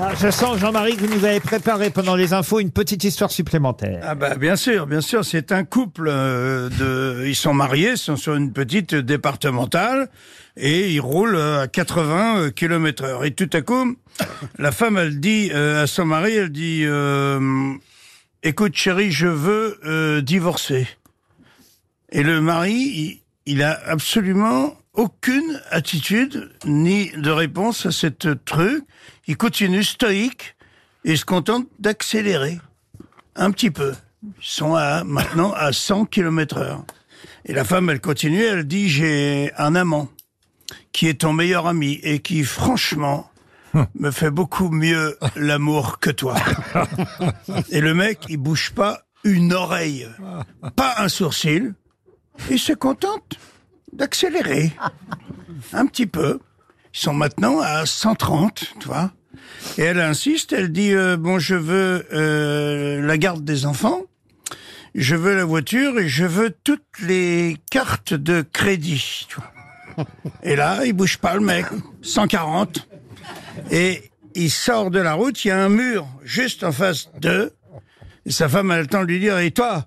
Ah, je sens, Jean-Marie, que vous nous avez préparé pendant les infos une petite histoire supplémentaire. Ah bah bien sûr, bien sûr, c'est un couple euh, de, ils sont mariés, ils sont sur une petite départementale et ils roulent euh, à 80 km heure. Et tout à coup, la femme, elle dit euh, à son mari, elle dit, euh, écoute chérie, je veux euh, divorcer. Et le mari, il a absolument aucune attitude ni de réponse à cette truc. Il continue stoïque et se contente d'accélérer un petit peu. Ils sont à, maintenant à 100 km heure. Et la femme, elle continue, elle dit, j'ai un amant qui est ton meilleur ami et qui, franchement, me fait beaucoup mieux l'amour que toi. Et le mec, il bouge pas une oreille, pas un sourcil. Il se contente d'accélérer un petit peu. Ils sont maintenant à 130, tu vois. Et elle insiste, elle dit euh, bon, je veux euh, la garde des enfants, je veux la voiture et je veux toutes les cartes de crédit. Tu vois. Et là, il bouge pas le mec, 140. Et il sort de la route, il y a un mur juste en face d'eux. Et sa femme a le temps de lui dire et toi,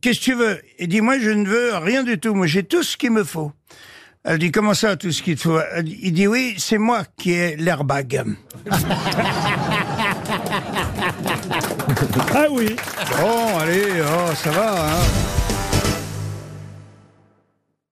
qu'est-ce que tu veux? Il dit moi je ne veux rien du tout, moi j'ai tout ce qu'il me faut. Elle dit comment ça tout ce qu'il te faut? Dit- Il dit oui, c'est moi qui ai l'airbag. Ah oui Bon, allez, oh, ça va, hein.